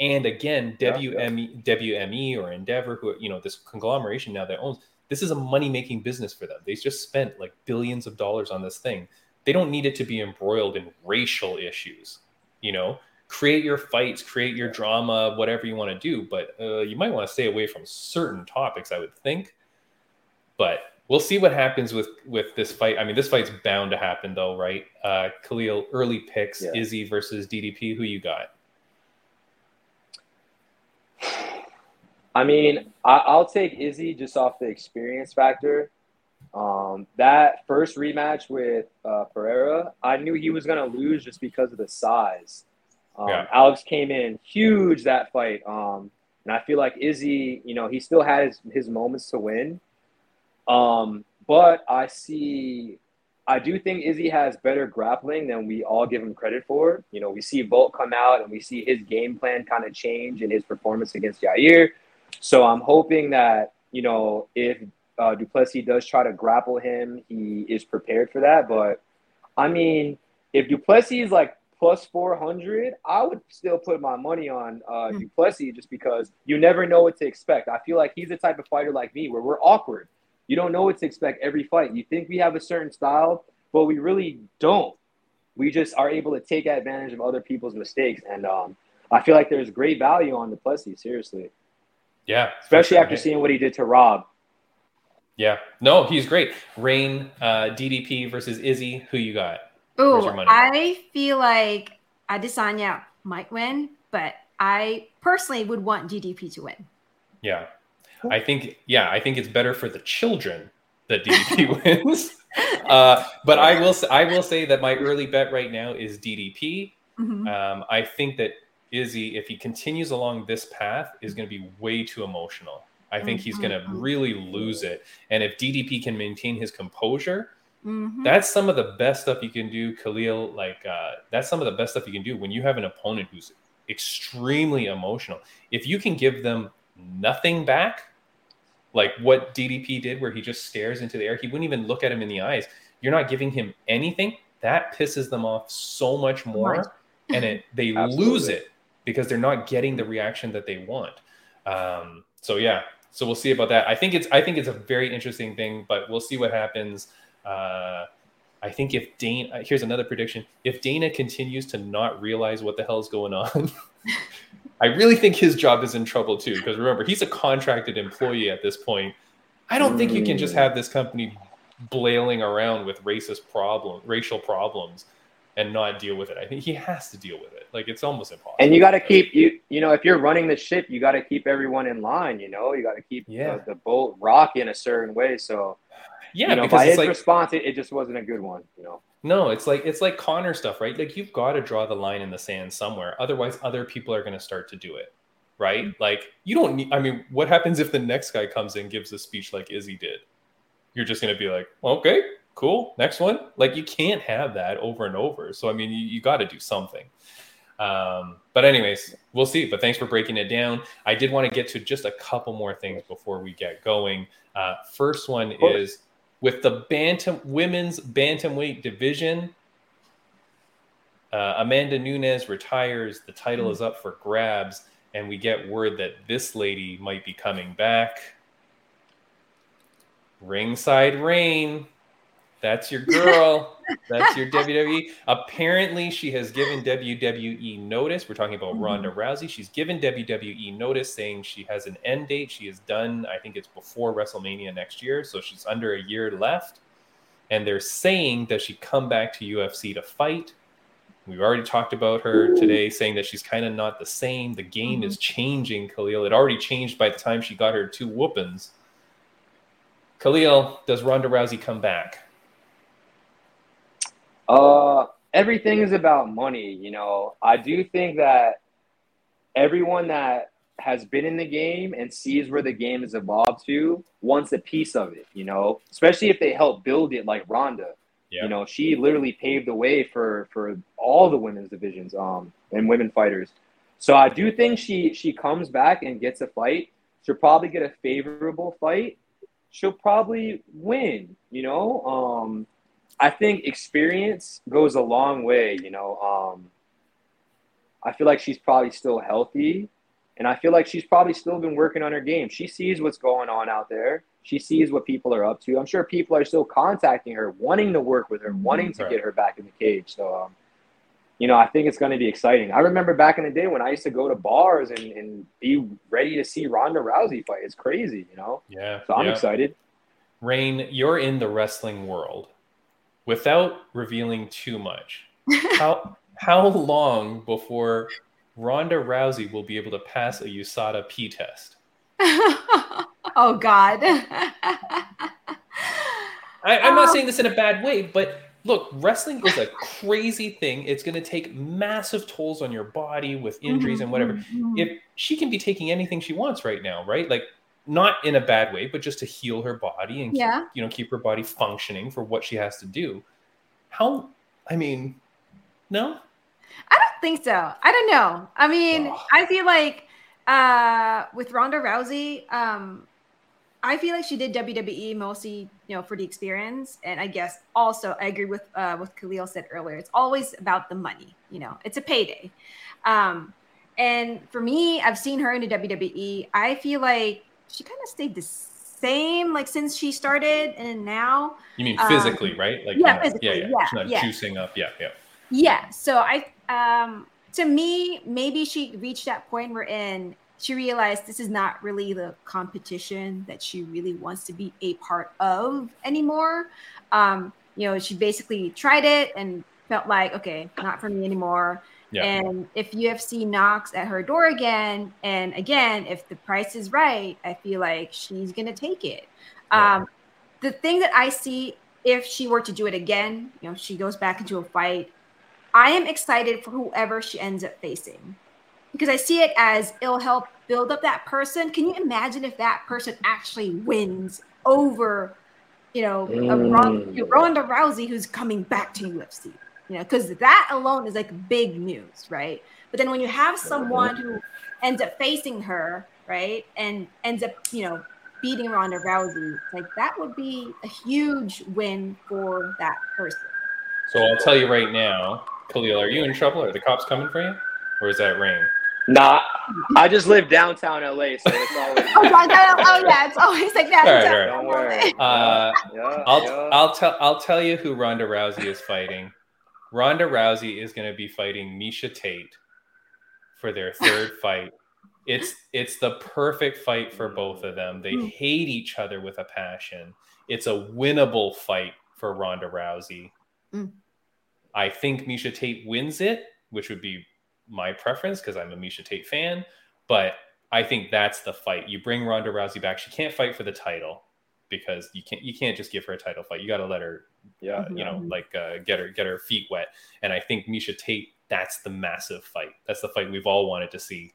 And again, Yeah, yeah. WME, WME or Endeavor, who you know, this conglomeration now that owns this is a money making business for them. They just spent like billions of dollars on this thing. They don't need it to be embroiled in racial issues. You know, create your fights, create your drama, whatever you want to do. But uh, you might want to stay away from certain topics, I would think. But we'll see what happens with with this fight. I mean, this fight's bound to happen, though, right? Uh, Khaleel, early picks, Yeah. Izzy versus DDP. Who you got? I mean, I, I'll take Izzy just off the experience factor. Um, that first rematch with uh, Pereira, I knew he was going to lose just because of the size. Um, Yeah. Alex came in huge that fight. Um, and I feel like Izzy, you know, he still had his, his moments to win. Um, but I see, I do think Izzy has better grappling than we all give him credit for. You know, we see Volk come out and we see his game plan kind of change in his performance against Yair. So I'm hoping that, you know, if uh, Du Plessis does try to grapple him, he is prepared for that. But I mean, if Du Plessis is like plus 400, I would still put my money on uh, Hmm. Du Plessis just because you never know what to expect. I feel like he's the type of fighter like me where we're awkward. You don't know what to expect every fight. You think we have a certain style, but we really don't. We just are able to take advantage of other people's mistakes. And um, I feel like there's great value on the Plessy, seriously, Yeah, especially sure, after man. seeing what he did to Rob. Yeah, no, he's great. Raine, uh, DDP versus Izzy. Who you got? Where's Oh. I feel like Adesanya might win, but I personally would want DDP to win. Yeah, I think. Yeah, I think it's better for the children that DDP wins. Uh, but I will. I will say that my early bet right now is DDP. Mhm. Um, I think that Izzy, if he continues along this path, is going to be way too emotional. I think he's going to really lose it. And if DDP can maintain his composure, Mhm. that's some of the best stuff you can do, Khaleel. Like uh, that's some of the best stuff you can do when you have an opponent who's extremely emotional. If you can give them nothing back, like what DDP did, where he just stares into the air, he wouldn't even look at him in the eyes. You're not giving him anything. That pisses them off so much more, Right. and it they lose it because they're not getting the reaction that they want. Um, so yeah, so we'll see about that. I think it's I think it's a very interesting thing, but we'll see what happens. Uh, I think if Dana, here's another prediction: if Dana continues to not realize what the hell's going on, I really think his job is in trouble too. Because remember, he's a contracted employee at this point. I don't think you can just have this company blailing around with racist problem, racial problems, and not deal with it. I think he has to deal with it. Like it's almost impossible. And you got to keep you you know if you're running the ship, you got to keep everyone in line. You know, you got to keep Yeah. the, the boat rocking a certain way. So yeah, you know, because by his like response, it, it just wasn't a good one. You know. No, it's like it's like Conor stuff, right? Like you've got to draw the line in the sand somewhere. Otherwise, other people are going to start to do it, right? Mm. Like you don't need. I mean, what happens if the next guy comes in gives a speech like Izzy did? You're just going to be like, okay, cool, next one. Like you can't have that over and over. So I mean, you, you got to do something. Um, but anyways, we'll see. But thanks for breaking it down. I did want to get to just a couple more things before we get going. Uh, first one is with the bantam women's bantamweight division. Uh, Amanda Nunes retires. The title is up for grabs, and we get word that this lady might be coming back. Ringside Raine. That's your girl. That's your WWE. Apparently, she has given WWE notice. We're talking about mm-hmm. Ronda Rousey. She's given WWE notice saying she has an end date. She is done, I think it's before WrestleMania next year. So she's under a year left. And they're saying that she come back to UFC to fight. We've already talked about her today, saying that she's kind of not the same. The game is mm-hmm. changing, Khaleel. It already changed by the time she got her two whoopings. Khaleel, does Ronda Rousey come back? Uh, everything is about money. You know, I do think that everyone that has been in the game and sees where the game has evolved to wants a piece of it. You know, especially if they help build it, like Ronda. Yeah. You know, she literally paved the way for for all the women's divisions, um, and women fighters. So I do think she she comes back and gets a fight. She'll probably get a favorable fight. She'll probably win. You know, um, I think experience goes a long way. You know, um, I feel like she's probably still healthy, and I feel like she's probably still been working on her game. She sees what's going on out there. She sees what people are up to. I'm sure people are still contacting her, wanting to work with her, wanting to Right. get her back in the cage. So, um, you know, I think it's going to be exciting. I remember back in the day when I used to go to bars and, and be ready to see Ronda Rousey fight. It's crazy, you know. Yeah. So I'm yeah. excited. Raine, you're in the wrestling world. Without revealing too much, how how long before Ronda Rousey will be able to pass a USADA P test? oh God. I, I'm not Um, saying this in a bad way, but look, wrestling is a crazy thing. It's going to take massive tolls on your body with injuries and whatever. Mhm. If she can be taking anything she wants right now, right? Like not in a bad way, but just to heal her body and keep, Yeah. you know keep her body functioning for what she has to do. How? I mean, no. I don't think so. I don't know. I mean, Ugh. I feel like uh with Ronda Rousey, um I feel like she did WWE mostly, you know, for the experience. And I guess also I agree with uh what Khaleel said earlier. It's always about the money, you know, it's a payday. Um and for me, I've seen her in the WWE. I feel like she kind of stayed the same like since she started and now. You mean Um, physically, right? Like yeah, yeah, yeah. yeah, She's not yeah. juicing up. Yeah, yeah. Yeah. So I um to me, maybe she reached that point where in she realized this is not really the competition that she really wants to be a part of anymore. Um, you know, she basically tried it and felt like, okay, not for me anymore. Yeah. And if UFC knocks at her door again, and again, if the price is right, I feel like she's gonna take it. Right. Um, the thing that I see if she were to do it again, you know, she goes back into a fight. I am excited for whoever she ends up facing because I see it as it'll help build up that person. Can you imagine if that person actually wins over, you know, a Mm. Ronda Rousey who's coming back to UFC? You know, because that alone is like big news, right? But then when you have someone who ends up facing her, right, and ends up, you know, beating Ronda Rousey, like that would be a huge win for that person. So I'll tell you right now, Khaleel, are you in trouble? Are the cops coming for you, or is that rain? Nah, I just live downtown LA, so it's always. Oh, my God. oh yeah, it's always like that. All right, It's all right. Don't worry. Uh, Yeah, I'll yeah. I'll tell I'll tell you who Ronda Rousey is fighting. Ronda Rousey is going to be fighting Miesha Tate for their third fight. It's it's the perfect fight for both of them. They Mm. hate each other with a passion. It's a winnable fight for Ronda Rousey. Mm. I think Miesha Tate wins it, which would be my preference because I'm a Miesha Tate fan. But I think that's the fight. You bring Ronda Rousey back. She can't fight for the title because you can't you can't just give her a title fight. You got to let her, yeah, you know, like uh, get her get her feet wet. And I think Miesha Tate, that's the massive fight. That's the fight we've all wanted to see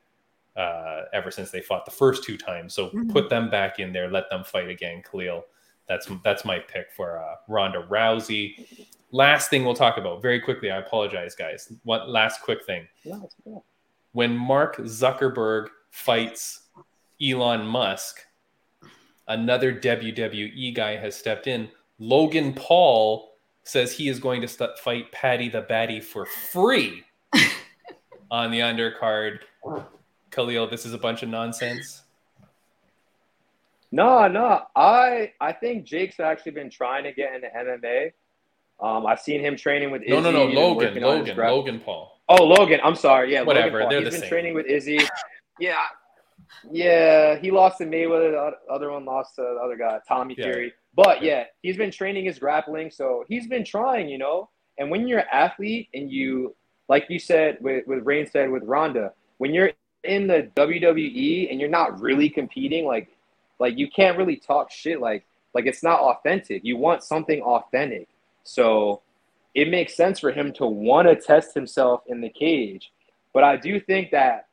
uh, ever since they fought the first two times. So Mhm. put them back in there. Let them fight again, Khaleel. That's that's my pick for uh, Ronda Rousey. Last thing we'll talk about very quickly. I apologize, guys. One last quick thing No, it's when Mark Zuckerberg fights Elon Musk, another WWE guy has stepped in. Logan Paul says he is going to st- fight Paddy the Baddy for free on the undercard. Khaleel, this is a bunch of nonsense. No, no. I I think Jake's actually been trying to get into MMA. Um, I've seen him training with Izzy. No, no, no. Logan, working on his Logan, Logan Paul. Oh, Logan. I'm sorry. Yeah, Whatever, Logan Paul. they're He's the been same. training with Izzy. Yeah, yeah. He lost to Mayweather. The other one lost to the other guy, Tommy Yeah. Fury. But Yeah. yeah, he's been training his grappling, so he's been trying. You know, and when you're an athlete and you, like you said, with with Raine said with Ronda, when you're in the WWE and you're not really competing, like, like you can't really talk shit. Like, like it's not authentic. You want something authentic. So it makes sense for him to want to test himself in the cage. But I do think that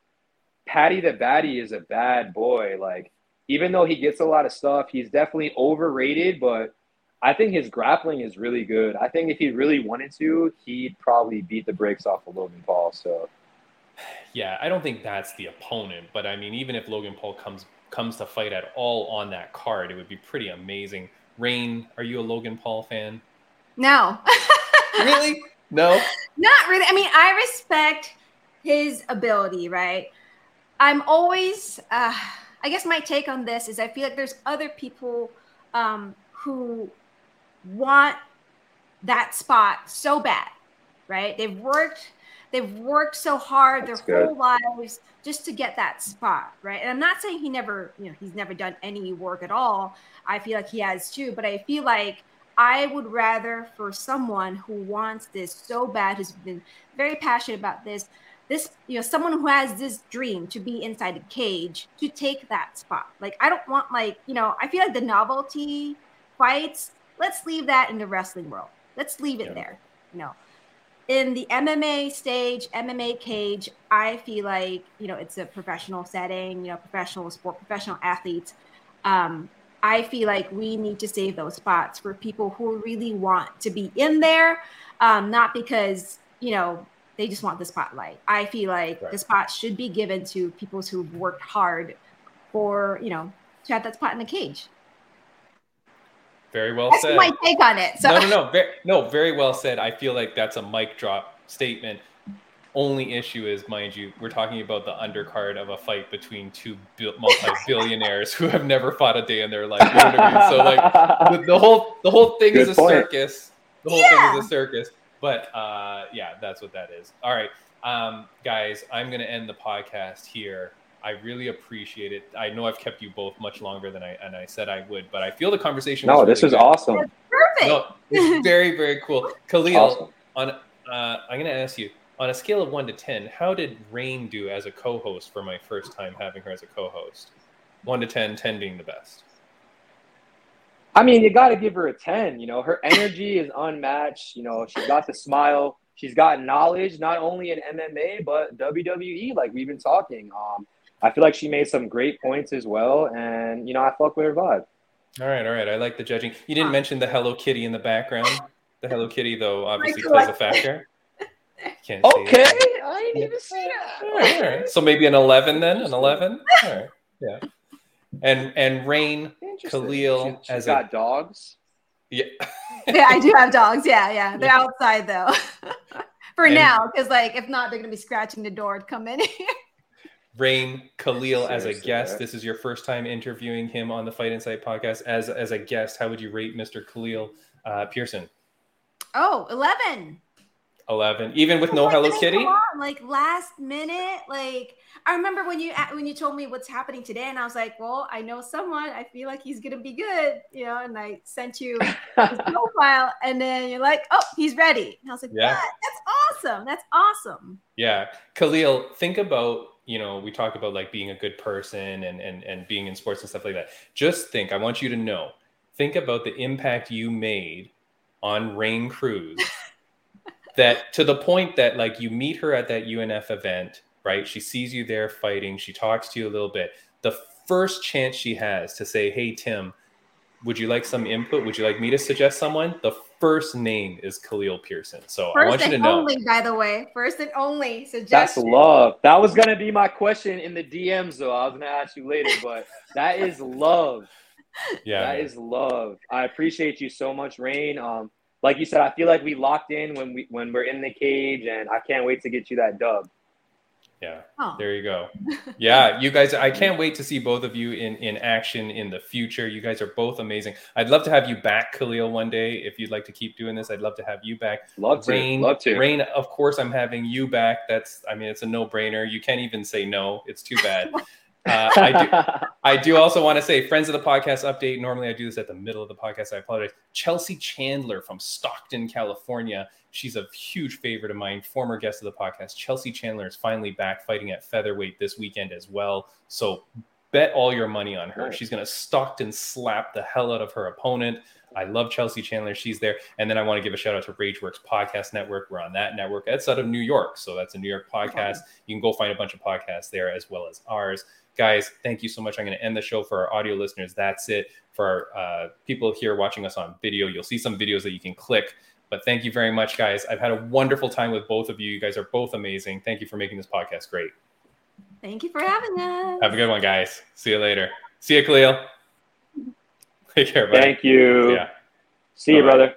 Paddy the Baddy is a bad boy. Like, even though he gets a lot of stuff, he's definitely overrated, but I think his grappling is really good. I think if he really wanted to, he'd probably beat the brakes off of Logan Paul. So Yeah, I don't think that's the opponent, but I mean, even if Logan Paul comes comes to fight at all on that card, it would be pretty amazing. Raine, are you a Logan Paul fan? No. Really? No. Not really. I mean, I respect his ability, right? I'm always, uh, I guess my take on this is I feel like there's other people um, who want that spot so bad, right? They've worked, they've worked so hard That's their good. whole lives just to get that spot, right? And I'm not saying he never, you know, he's never done any work at all. I feel like he has too, but I feel like I would rather for someone who wants this so bad, who's been very passionate about this, this, you know, someone who has this dream to be inside a cage to take that spot. Like, I don't want, like, you know, I feel like the novelty fights, let's leave that in the wrestling world. Let's leave it Yeah. there. You know, in the MMA stage, MMA cage, I feel like, you know, it's a professional setting, you know, professional sport, professional athletes. Um, I feel like we need to save those spots for people who really want to be in there, um, not because you know they just want the spotlight. I feel like Right. the spot should be given to people who've worked hard for you know to have that spot in the cage. Very well That's said. my take on it. So no, no, no, very, no. Very well said. I feel like that's a mic drop statement. Only issue is, mind you, we're talking about the undercard of a fight between two multi-billionaires who have never fought a day in their life. You know what I mean? So like the, the whole the whole thing is a point. circus. The whole Yeah. thing is a circus. But uh, yeah, that's what that is. All right, um, guys, I'm gonna end the podcast here. I really appreciate it. I know I've kept you both much longer than I and I said I would, but I feel the conversation. no, was this really was good. awesome. perfect. No, it's very very cool. Khaleel, Awesome. on uh, I'm gonna ask you on a scale of one to ten, how did Raine do as a co-host for my first time having her as a co-host? One to 10, 10 being the best. I mean, you got to give her a 10. You know, her energy is unmatched. You know, she's got the smile. She's got knowledge, not only in MMA, but WWE, like we've been talking. Um, I feel like she made some great points as well. And, you know, I fuck with her vibe. All right, all right. I like the judging. You didn't mention the Hello Kitty in the background. The Hello Kitty, though, obviously plays a factor. Can't Okay. it. I didn't even see that. All right, all right. So maybe an eleven then, an eleven. All right, yeah. And and Raine, Khaleel She, as has a- got dogs. yeah. yeah, I do have dogs. Yeah, yeah. They're Yeah. outside though. For And- now, because like if not, they're gonna be scratching the door to come in here. Raine Khaleel as a guest. right? This is your first time interviewing him on the Fight Insight podcast. As as a guest, how would you rate Mr. Khaleel uh, Pearson? Oh, 11. 11, even with no Like, Hello Kitty. on, like last minute, like I remember when you when you told me what's happening today, and I was like, "Well, I know someone. I feel like he's gonna be good," you know. And I sent you his profile, and then you're like, "Oh, he's ready." And I was like, Yeah. "What? That's awesome! That's awesome!" Yeah, Khaleel, think about you know we talk about like being a good person and and and being in sports and stuff like that. Just think. I want you to know. Think about the impact you made on Raine Cruz. that to the point that like you meet her at that UNF event, right? She sees you there fighting. She talks to you a little bit. The first chance she has to say, "Hey Tim, would you like some input? Would you like me to suggest someone?" The first name is Khaleel Pearson. So I want you to and know. only, by the way, first and only That's love. That was gonna be my question in the DMs, though. I was gonna ask you later, but that is love. yeah, That man. is love. I appreciate you so much, Raine. Um, like you said, I feel like we locked in when we when we're in the cage, and I can't wait to get you that dub. Yeah. Oh. There you go. Yeah, you guys, I can't wait to see both of you in, in action in the future. You guys are both amazing. I'd love to have you back, Khaleel, one day. If you'd like to keep doing this, I'd love to have you back. Love to. Raine, love to. Raine, of course, I'm having you back. That's, I mean, it's a no brainer. You can't even say no. It's too bad. Uh, I do. I do also want to say, friends of the podcast update. Normally, I do this at the middle of the podcast. I apologize. Chelsea Chandler from Stockton, California. She's a huge favorite of mine, former guest of the podcast. Chelsea Chandler is finally back fighting at featherweight this weekend as well. So bet all your money on her. She's going to Stockton slap the hell out of her opponent. I love Chelsea Chandler. She's there. And then I want to give a shout out to Rageworks Podcast Network. We're on that network. That's out of New York. So that's a New York podcast. You can go find a bunch of podcasts there as well as ours. Guys, thank you so much. I'm going to end the show for our audio listeners. That's it. For our uh, people here watching us on video, you'll see some videos that you can click. But thank you very much, guys. I've had a wonderful time with both of you. You guys are both amazing. Thank you for making this podcast great. Thank you for having us. Have a good one, guys. See you later. See you, Khaleel. Take care, buddy. Thank you. Yeah. See you, Bye-bye. brother.